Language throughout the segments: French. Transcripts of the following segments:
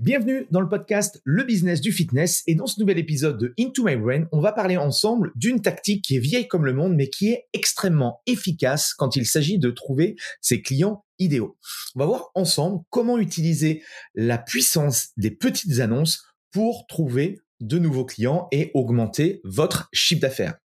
Bienvenue dans le podcast Le business du fitness et dans ce nouvel épisode de Into My Brain, on va parler ensemble d'une tactique qui est vieille comme le monde mais qui est extrêmement efficace quand il s'agit de trouver ses clients idéaux. On va voir ensemble comment utiliser la puissance des petites annonces pour trouver de nouveaux clients et augmenter votre chiffre d'affaires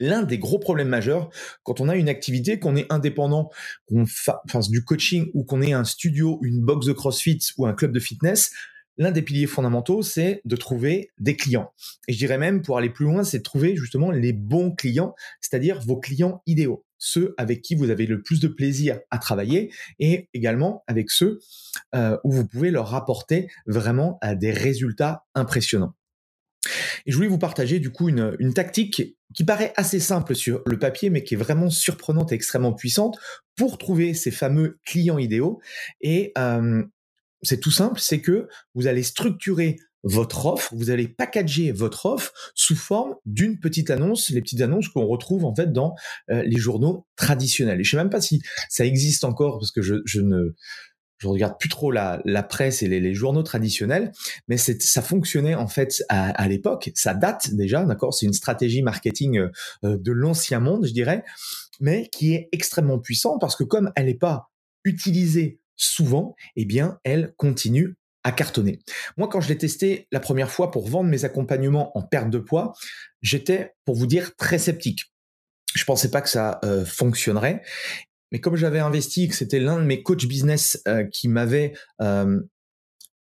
l'un des gros problèmes majeurs quand on a une activité, qu'on est indépendant, qu'on fasse du coaching ou qu'on ait un studio, une box de CrossFit ou un club de fitness, l'un des piliers fondamentaux, c'est de trouver des clients. Et je dirais même, pour aller plus loin, c'est de trouver justement les bons clients, c'est-à-dire vos clients idéaux, ceux avec qui vous avez le plus de plaisir à travailler et également avec ceux euh, où vous pouvez leur apporter vraiment euh, des résultats impressionnants. Et je voulais vous partager du coup une, tactique qui paraît assez simple sur le papier, mais qui est vraiment surprenante et extrêmement puissante pour trouver ces fameux clients idéaux. Et euh, c'est tout simple, c'est que vous allez structurer votre offre, vous allez packager votre offre sous forme d'une petite annonce, les petites annonces qu'on retrouve en fait dans euh, les journaux traditionnels. Et je sais même pas si ça existe encore parce que je ne je regarde plus trop la, presse et les, journaux traditionnels, mais ça fonctionnait en fait à, l'époque. Ça date déjà, d'accord? C'est une stratégie marketing euh, de l'ancien monde, je dirais, mais qui est extrêmement puissante parce que comme elle n'est pas utilisée souvent, eh bien, elle continue à cartonner. Moi, quand je l'ai testé la première fois pour vendre mes accompagnements en perte de poids, j'étais, pour vous dire, très sceptique. Je pensais pas que ça euh, fonctionnerait. Mais comme j'avais investi, que c'était l'un de mes coachs business euh, qui m'avait euh,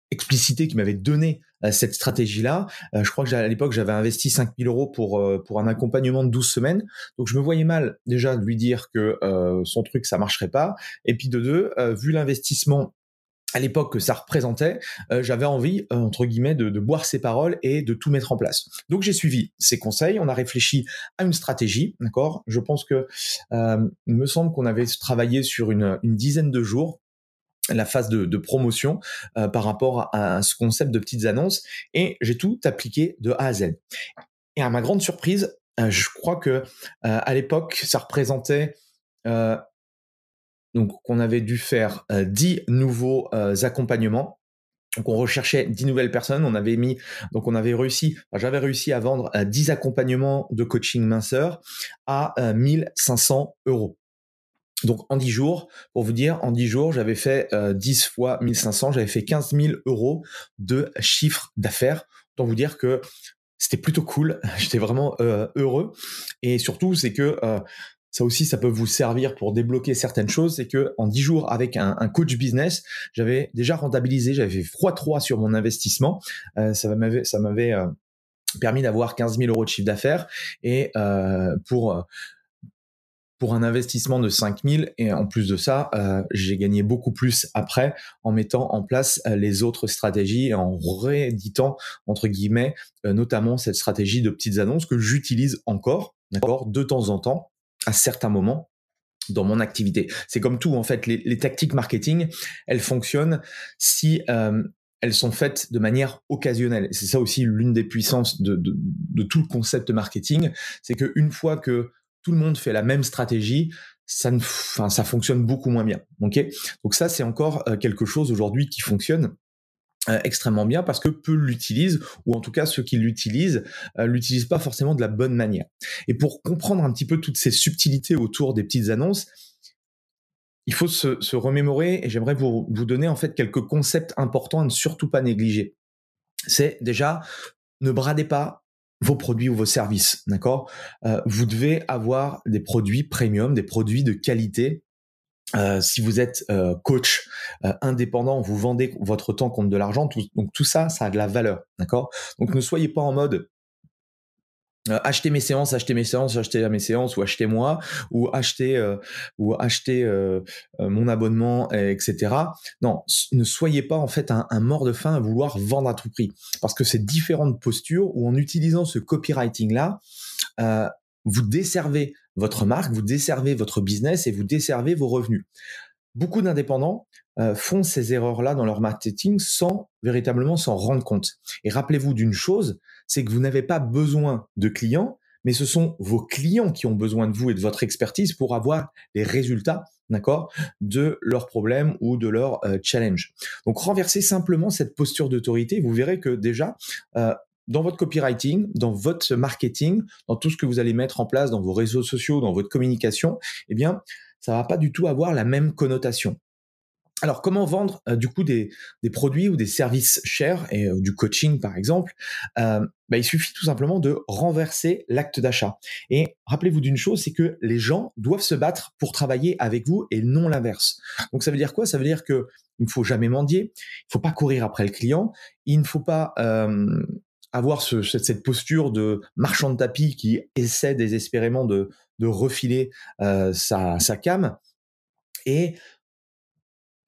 explicité, qui m'avait donné euh, cette stratégie-là, je crois que à l'époque j'avais investi 5000 euros pour un accompagnement de 12 semaines. Donc je me voyais mal déjà de lui dire que son truc ça marcherait pas. Et puis de deux, vu l'investissement à l'époque que ça représentait, euh, j'avais envie, euh, entre guillemets, de, boire ses paroles et de tout mettre en place. Donc j'ai suivi ses conseils, on a réfléchi à une stratégie, d'accord? Je pense que euh, il me semble qu'on avait travaillé sur une, dizaine de jours la phase de, promotion par rapport à, ce concept de petites annonces et j'ai tout appliqué de A à Z. Et à ma grande surprise, je crois que à l'époque, ça représentait donc qu'on avait dû faire euh, 10 nouveaux euh, accompagnements. Donc on recherchait 10 nouvelles personnes, on avait mis donc on avait réussi, j'avais réussi à vendre 10 euh, accompagnements de coaching minceur à 1500 euh, euros. Donc en 10 jours, pour vous dire, en 10 jours, j'avais fait 10 fois 1500, j'avais fait 15 000 euros de chiffre d'affaires. Autant vous dire que c'était plutôt cool, j'étais vraiment heureux. Et surtout, c'est que ça aussi, ça peut vous servir pour débloquer certaines choses. C'est que en 10 jours, avec un, coach business, j'avais déjà rentabilisé, j'avais fait x3 sur mon investissement. Euh, ça m'avait, euh, permis d'avoir 15 000 euros de chiffre d'affaires et euh, pour pour un investissement de 5 000 et en plus de ça, j'ai gagné beaucoup plus après en mettant en place les autres stratégies et en rééditant entre guillemets notamment cette stratégie de petites annonces que j'utilise encore, d'accord, de temps en temps à certains moments dans mon activité. C'est comme tout en fait, les, tactiques marketing, elles fonctionnent si euh, elles sont faites de manière occasionnelle. C'est ça aussi l'une des puissances de, de, de, tout le concept marketing, c'est qu'une fois que tout le monde fait la même stratégie, ça ne, ça fonctionne beaucoup moins bien. Ok, donc ça c'est encore euh, quelque chose aujourd'hui qui fonctionne euh, extrêmement bien parce que peu l'utilisent ou en tout cas ceux qui l'utilisent euh, l'utilisent pas forcément de la bonne manière. Et pour comprendre un petit peu toutes ces subtilités autour des petites annonces, il faut se, se remémorer et j'aimerais vous, vous donner en fait quelques concepts importants à ne surtout pas négliger. C'est déjà ne bradez pas vos produits ou vos services, d'accord? Euh, Vous devez avoir des produits premium, des produits de qualité. Euh, si vous êtes euh, coach indépendant, vous vendez votre temps contre de l'argent, donc tout ça, ça a de la valeur, d'accord? Donc ne soyez pas en mode euh, acheter mes séances, acheter mes séances, acheter mes séances, ou acheter moi, ou acheter euh, ou acheter euh, mon abonnement, etc. Non, ne soyez pas en fait un, mort de faim à vouloir vendre à tout prix, parce que c'est différentes postures où en utilisant ce copywriting là, vous desservez votre marque, vous desservez votre business et vous desservez vos revenus. Beaucoup d'indépendants font ces erreurs-là dans leur marketing sans véritablement s'en rendre compte. Et rappelez-vous d'une chose, c'est que vous n'avez pas besoin de clients, mais ce sont vos clients qui ont besoin de vous et de votre expertise pour avoir les résultats, d'accord, de leurs problèmes ou de leurs euh, challenges. Donc renversez simplement cette posture d'autorité, vous verrez que déjà euh, dans votre copywriting, dans votre marketing, dans tout ce que vous allez mettre en place dans vos réseaux sociaux, dans votre communication, eh bien, ça va pas du tout avoir la même connotation. Alors, comment vendre euh, du coup des, produits ou des services chers et euh, du coaching par exemple? Euh, bah, Il suffit tout simplement de renverser l'acte d'achat. Et rappelez-vous d'une chose, c'est que les gens doivent se battre pour travailler avec vous et non l'inverse. Donc, ça veut dire quoi? Ça veut dire que il ne faut jamais mendier, il ne faut pas courir après le client, il ne faut pas avoir cette posture de marchand de tapis qui essaie désespérément de, refiler sa, sa cam. Et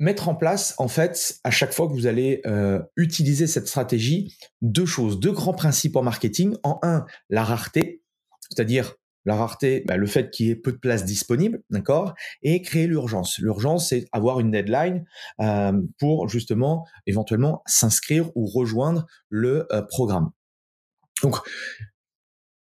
mettre en place, en fait, à chaque fois que vous allez euh, utiliser cette stratégie, deux choses, deux grands principes en marketing. En un, la rareté, c'est-à-dire la rareté, bah, le fait qu'il y ait peu de places disponibles, d'accord, et créer l'urgence. L'urgence, c'est avoir une deadline euh, pour justement éventuellement s'inscrire ou rejoindre le euh, programme. Donc,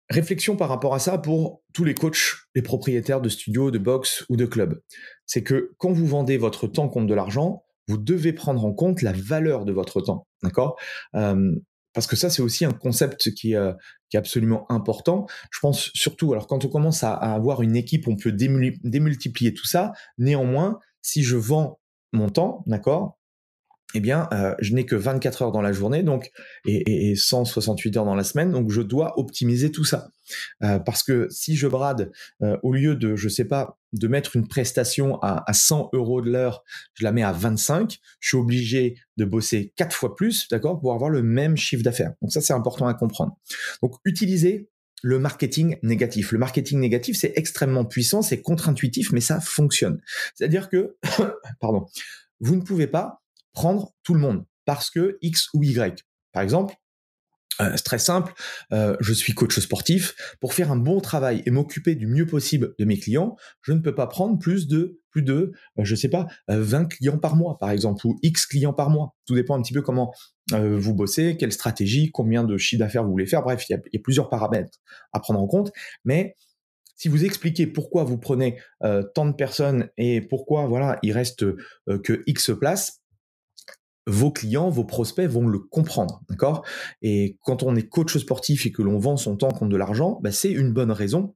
Réflexion par rapport à ça pour tous les coachs, les propriétaires de studios, de box ou de clubs. C'est que quand vous vendez votre temps contre de l'argent, vous devez prendre en compte la valeur de votre temps. D'accord euh, Parce que ça, c'est aussi un concept qui, euh, qui, est absolument important. Je pense surtout, alors quand on commence à, avoir une équipe, on peut démultiplier tout ça. Néanmoins, si je vends mon temps, d'accord eh bien, euh, je n'ai que 24 heures dans la journée, donc et, 168 heures dans la semaine, donc je dois optimiser tout ça. Euh, parce que si je brade, euh, au lieu de, je sais pas, de mettre une prestation à, 100 euros de l'heure, je la mets à 25, je suis obligé de bosser quatre fois plus, d'accord, pour avoir le même chiffre d'affaires. Donc ça, c'est important à comprendre. Donc, utilisez le marketing négatif. Le marketing négatif, c'est extrêmement puissant, c'est contre-intuitif, mais ça fonctionne. C'est-à-dire que, pardon, vous ne pouvez pas prendre tout le monde parce que X ou Y. Par exemple, euh, c'est très simple, euh, je suis coach sportif. Pour faire un bon travail et m'occuper du mieux possible de mes clients, je ne peux pas prendre plus de, plus de, euh, je sais pas, 20 clients par mois, par exemple, ou X clients par mois. Tout dépend un petit peu comment vous bossez, quelle stratégie, combien de chiffre d'affaires vous voulez faire. Bref, il y, a, y, a, plusieurs paramètres à prendre en compte. Mais si vous expliquez pourquoi vous prenez tant de personnes et pourquoi, voilà, il reste que X places, vos clients, vos prospects vont le comprendre, d'accord? Et quand on est coach sportif et que l'on vend son temps contre de l'argent, bah, c'est une bonne raison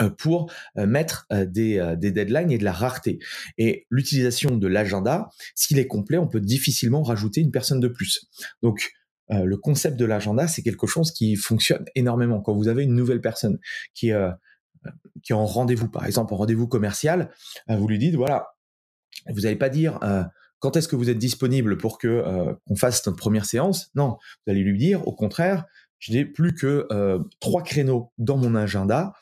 euh, pour euh, mettre euh, des, des, deadlines et de la rareté. Et l'utilisation de l'agenda, s'il est complet, on peut difficilement rajouter une personne de plus. Donc, le concept de l'agenda, c'est quelque chose qui fonctionne énormément. Quand vous avez une nouvelle personne qui, qui est en rendez-vous, par exemple, en rendez-vous commercial, vous lui dites, voilà, vous n'allez pas dire quand est-ce que vous êtes disponible pour que euh, qu'on fasse notre première séance? Non, vous allez lui dire, au contraire, je n'ai plus que euh, trois créneaux dans mon agenda.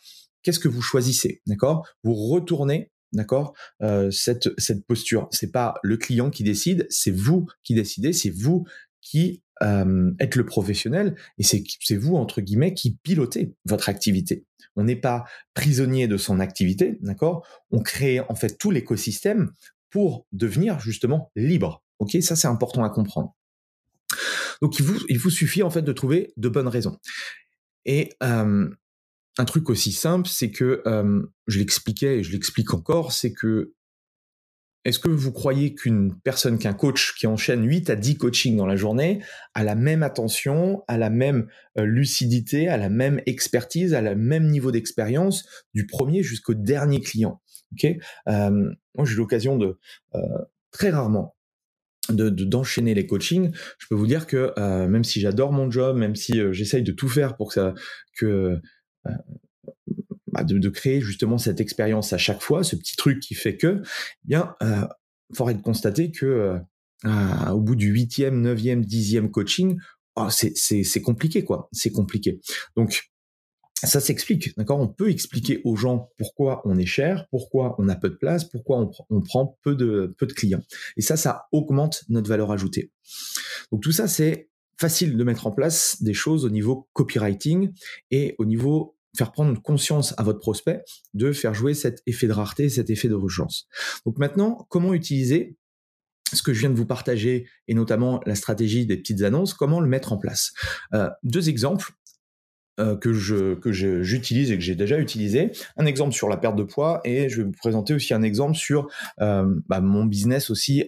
Qu'est-ce que vous choisissez? D'accord? Vous retournez d'accord euh, cette cette posture. C'est pas le client qui décide c'est vous qui décidez c'est vous qui êtes le professionnel et c'est c'est vous entre guillemets qui pilotez votre activité. On n'est pas prisonnier de son activité d'accord? On crée en fait tout l'écosystème pour devenir justement libre. Ok, ça c'est important à comprendre. Donc il vous, il vous suffit en fait de trouver de bonnes raisons. Et un truc aussi simple, c'est que je l'expliquais et je l'explique encore, c'est que est-ce que vous croyez qu'une personne, qu'un coach qui enchaîne 8 à 10 coachings dans la journée a la même attention, a la même euh, lucidité, a la même expertise, a le même niveau d'expérience du premier jusqu'au dernier client? Ok, euh, moi j'ai eu l'occasion de euh, très rarement de d'enchaîner les coachings, je peux vous dire que euh, même si j'adore mon job, même si j'essaye de tout faire pour que ça, que bah, de, de, créer justement cette expérience à chaque fois, ce petit truc qui fait que, eh bien, euh, fort est de constater que au bout du huitième, neuvième, dixième coaching, oh, c'est c'est compliqué quoi, c'est compliqué. Donc ça s'explique, d'accord? On peut expliquer aux gens pourquoi on est cher, pourquoi on a peu de place, pourquoi on, on, prend peu de, peu de clients. Et ça, ça augmente notre valeur ajoutée. Donc tout ça, c'est facile de mettre en place des choses au niveau copywriting et au niveau faire prendre conscience à votre prospect de faire jouer cet effet de rareté, cet effet d'urgence. Donc maintenant, comment utiliser ce que je viens de vous partager et notamment la stratégie des petites annonces, comment le mettre en place? Euh, Deux exemples euh, que je que j'utilise et que j'ai déjà utilisé. Un exemple sur la perte de poids et je vais vous présenter aussi un exemple sur euh, bah, mon business aussi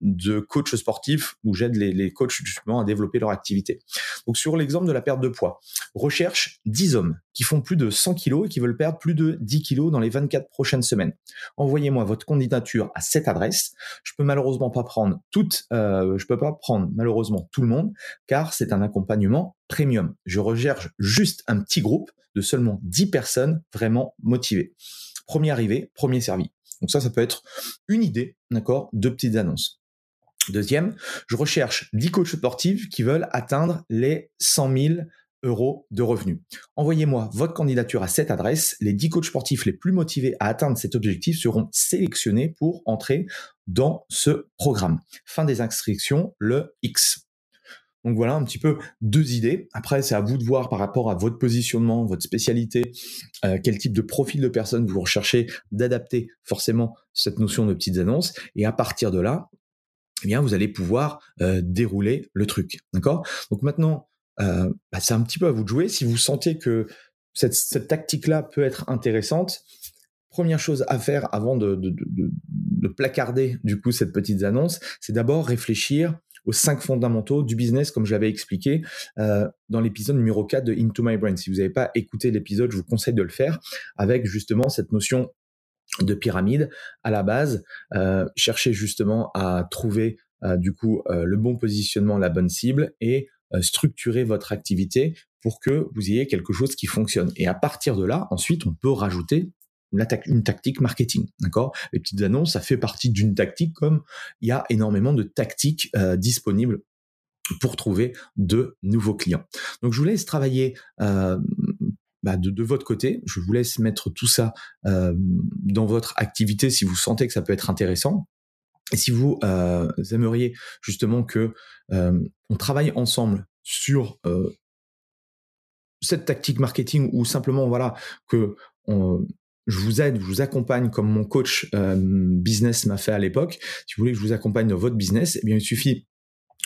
de coach sportif où j'aide les, les coachs justement à développer leur activité. Donc sur l'exemple de la perte de poids, recherche 10 hommes qui font plus de 100 kilos et qui veulent perdre plus de 10 kilos dans les 24 prochaines semaines. Envoyez-moi votre candidature à cette adresse. Je peux malheureusement pas prendre toute, euh, je peux pas prendre malheureusement tout le monde car c'est un accompagnement premium. Je recherche juste un petit groupe de seulement 10 personnes vraiment motivées. Premier arrivé, premier servi. Donc ça, ça peut être une idée, d'accord, de petites annonces. Deuxième, je recherche 10 coachs sportifs qui veulent atteindre les 100 000 euros de revenus. Envoyez-moi votre candidature à cette adresse. Les 10 coachs sportifs les plus motivés à atteindre cet objectif seront sélectionnés pour entrer dans ce programme. Fin des inscriptions le X. Donc voilà un petit peu deux idées. Après, c'est à vous de voir par rapport à votre positionnement, votre spécialité, euh, quel type de profil de personne vous recherchez, d'adapter forcément cette notion de petites annonces. Et à partir de là, bien, vous allez pouvoir euh, dérouler le truc. D'accord? Donc maintenant, euh, bah, c'est un petit peu à vous de jouer. Si vous sentez que cette, tactique-là peut être intéressante, première chose à faire avant de, de, de, de placarder du coup cette petite annonce, c'est d'abord réfléchir aux cinq fondamentaux du business, comme j'avais expliqué euh, dans l'épisode numéro 4 de Into My Brain. Si vous n'avez pas écouté l'épisode, je vous conseille de le faire avec justement cette notion de pyramide à la base. Euh, cherchez justement à trouver euh, du coup euh, le bon positionnement, la bonne cible et euh, structurer votre activité pour que vous ayez quelque chose qui fonctionne. Et à partir de là, ensuite, on peut rajouter une tactique marketing, d'accord? Les petites annonces, ça fait partie d'une tactique comme il y a énormément de tactiques euh, disponibles pour trouver de nouveaux clients. Donc je vous laisse travailler euh, bah, de, de, votre côté. Je vous laisse mettre tout ça euh, dans votre activité si vous sentez que ça peut être intéressant. Et si vous euh, aimeriez justement que euh, on travaille ensemble sur cette tactique marketing ou simplement voilà que je vous aide, je vous accompagne comme mon coach business m'a fait à l'époque. Si vous voulez que je vous accompagne dans votre business, eh bien il suffit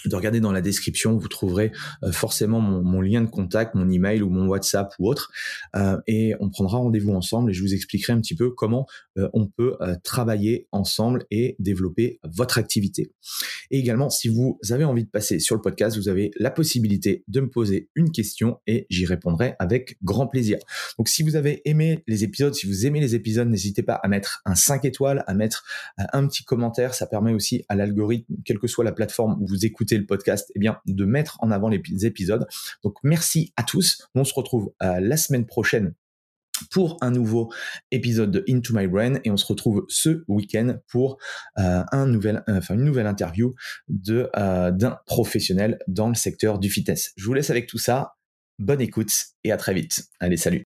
de regarder dans la description, vous trouverez euh, forcément mon, lien de contact, mon email ou mon WhatsApp ou autre, euh, et on prendra rendez-vous ensemble et je vous expliquerai un petit peu comment euh, on peut travailler ensemble et développer votre activité. Et également, si vous avez envie de passer sur le podcast, vous avez la possibilité de me poser une question et j'y répondrai avec grand plaisir. Donc si vous avez aimé les épisodes, si vous aimez les épisodes, n'hésitez pas à mettre un 5 étoiles, à mettre un petit commentaire, ça permet aussi à l'algorithme, quelle que soit la plateforme où vous écoutez le podcast, eh bien, de mettre en avant les épisodes. Donc, merci à tous. On se retrouve euh, la semaine prochaine pour un nouveau épisode de Into My Brain et on se retrouve ce week-end pour euh, un nouvel, euh, enfin une nouvelle interview de d'un professionnel dans le secteur du fitness. Je vous laisse avec tout ça. Bonne écoute et à très vite. Allez, salut.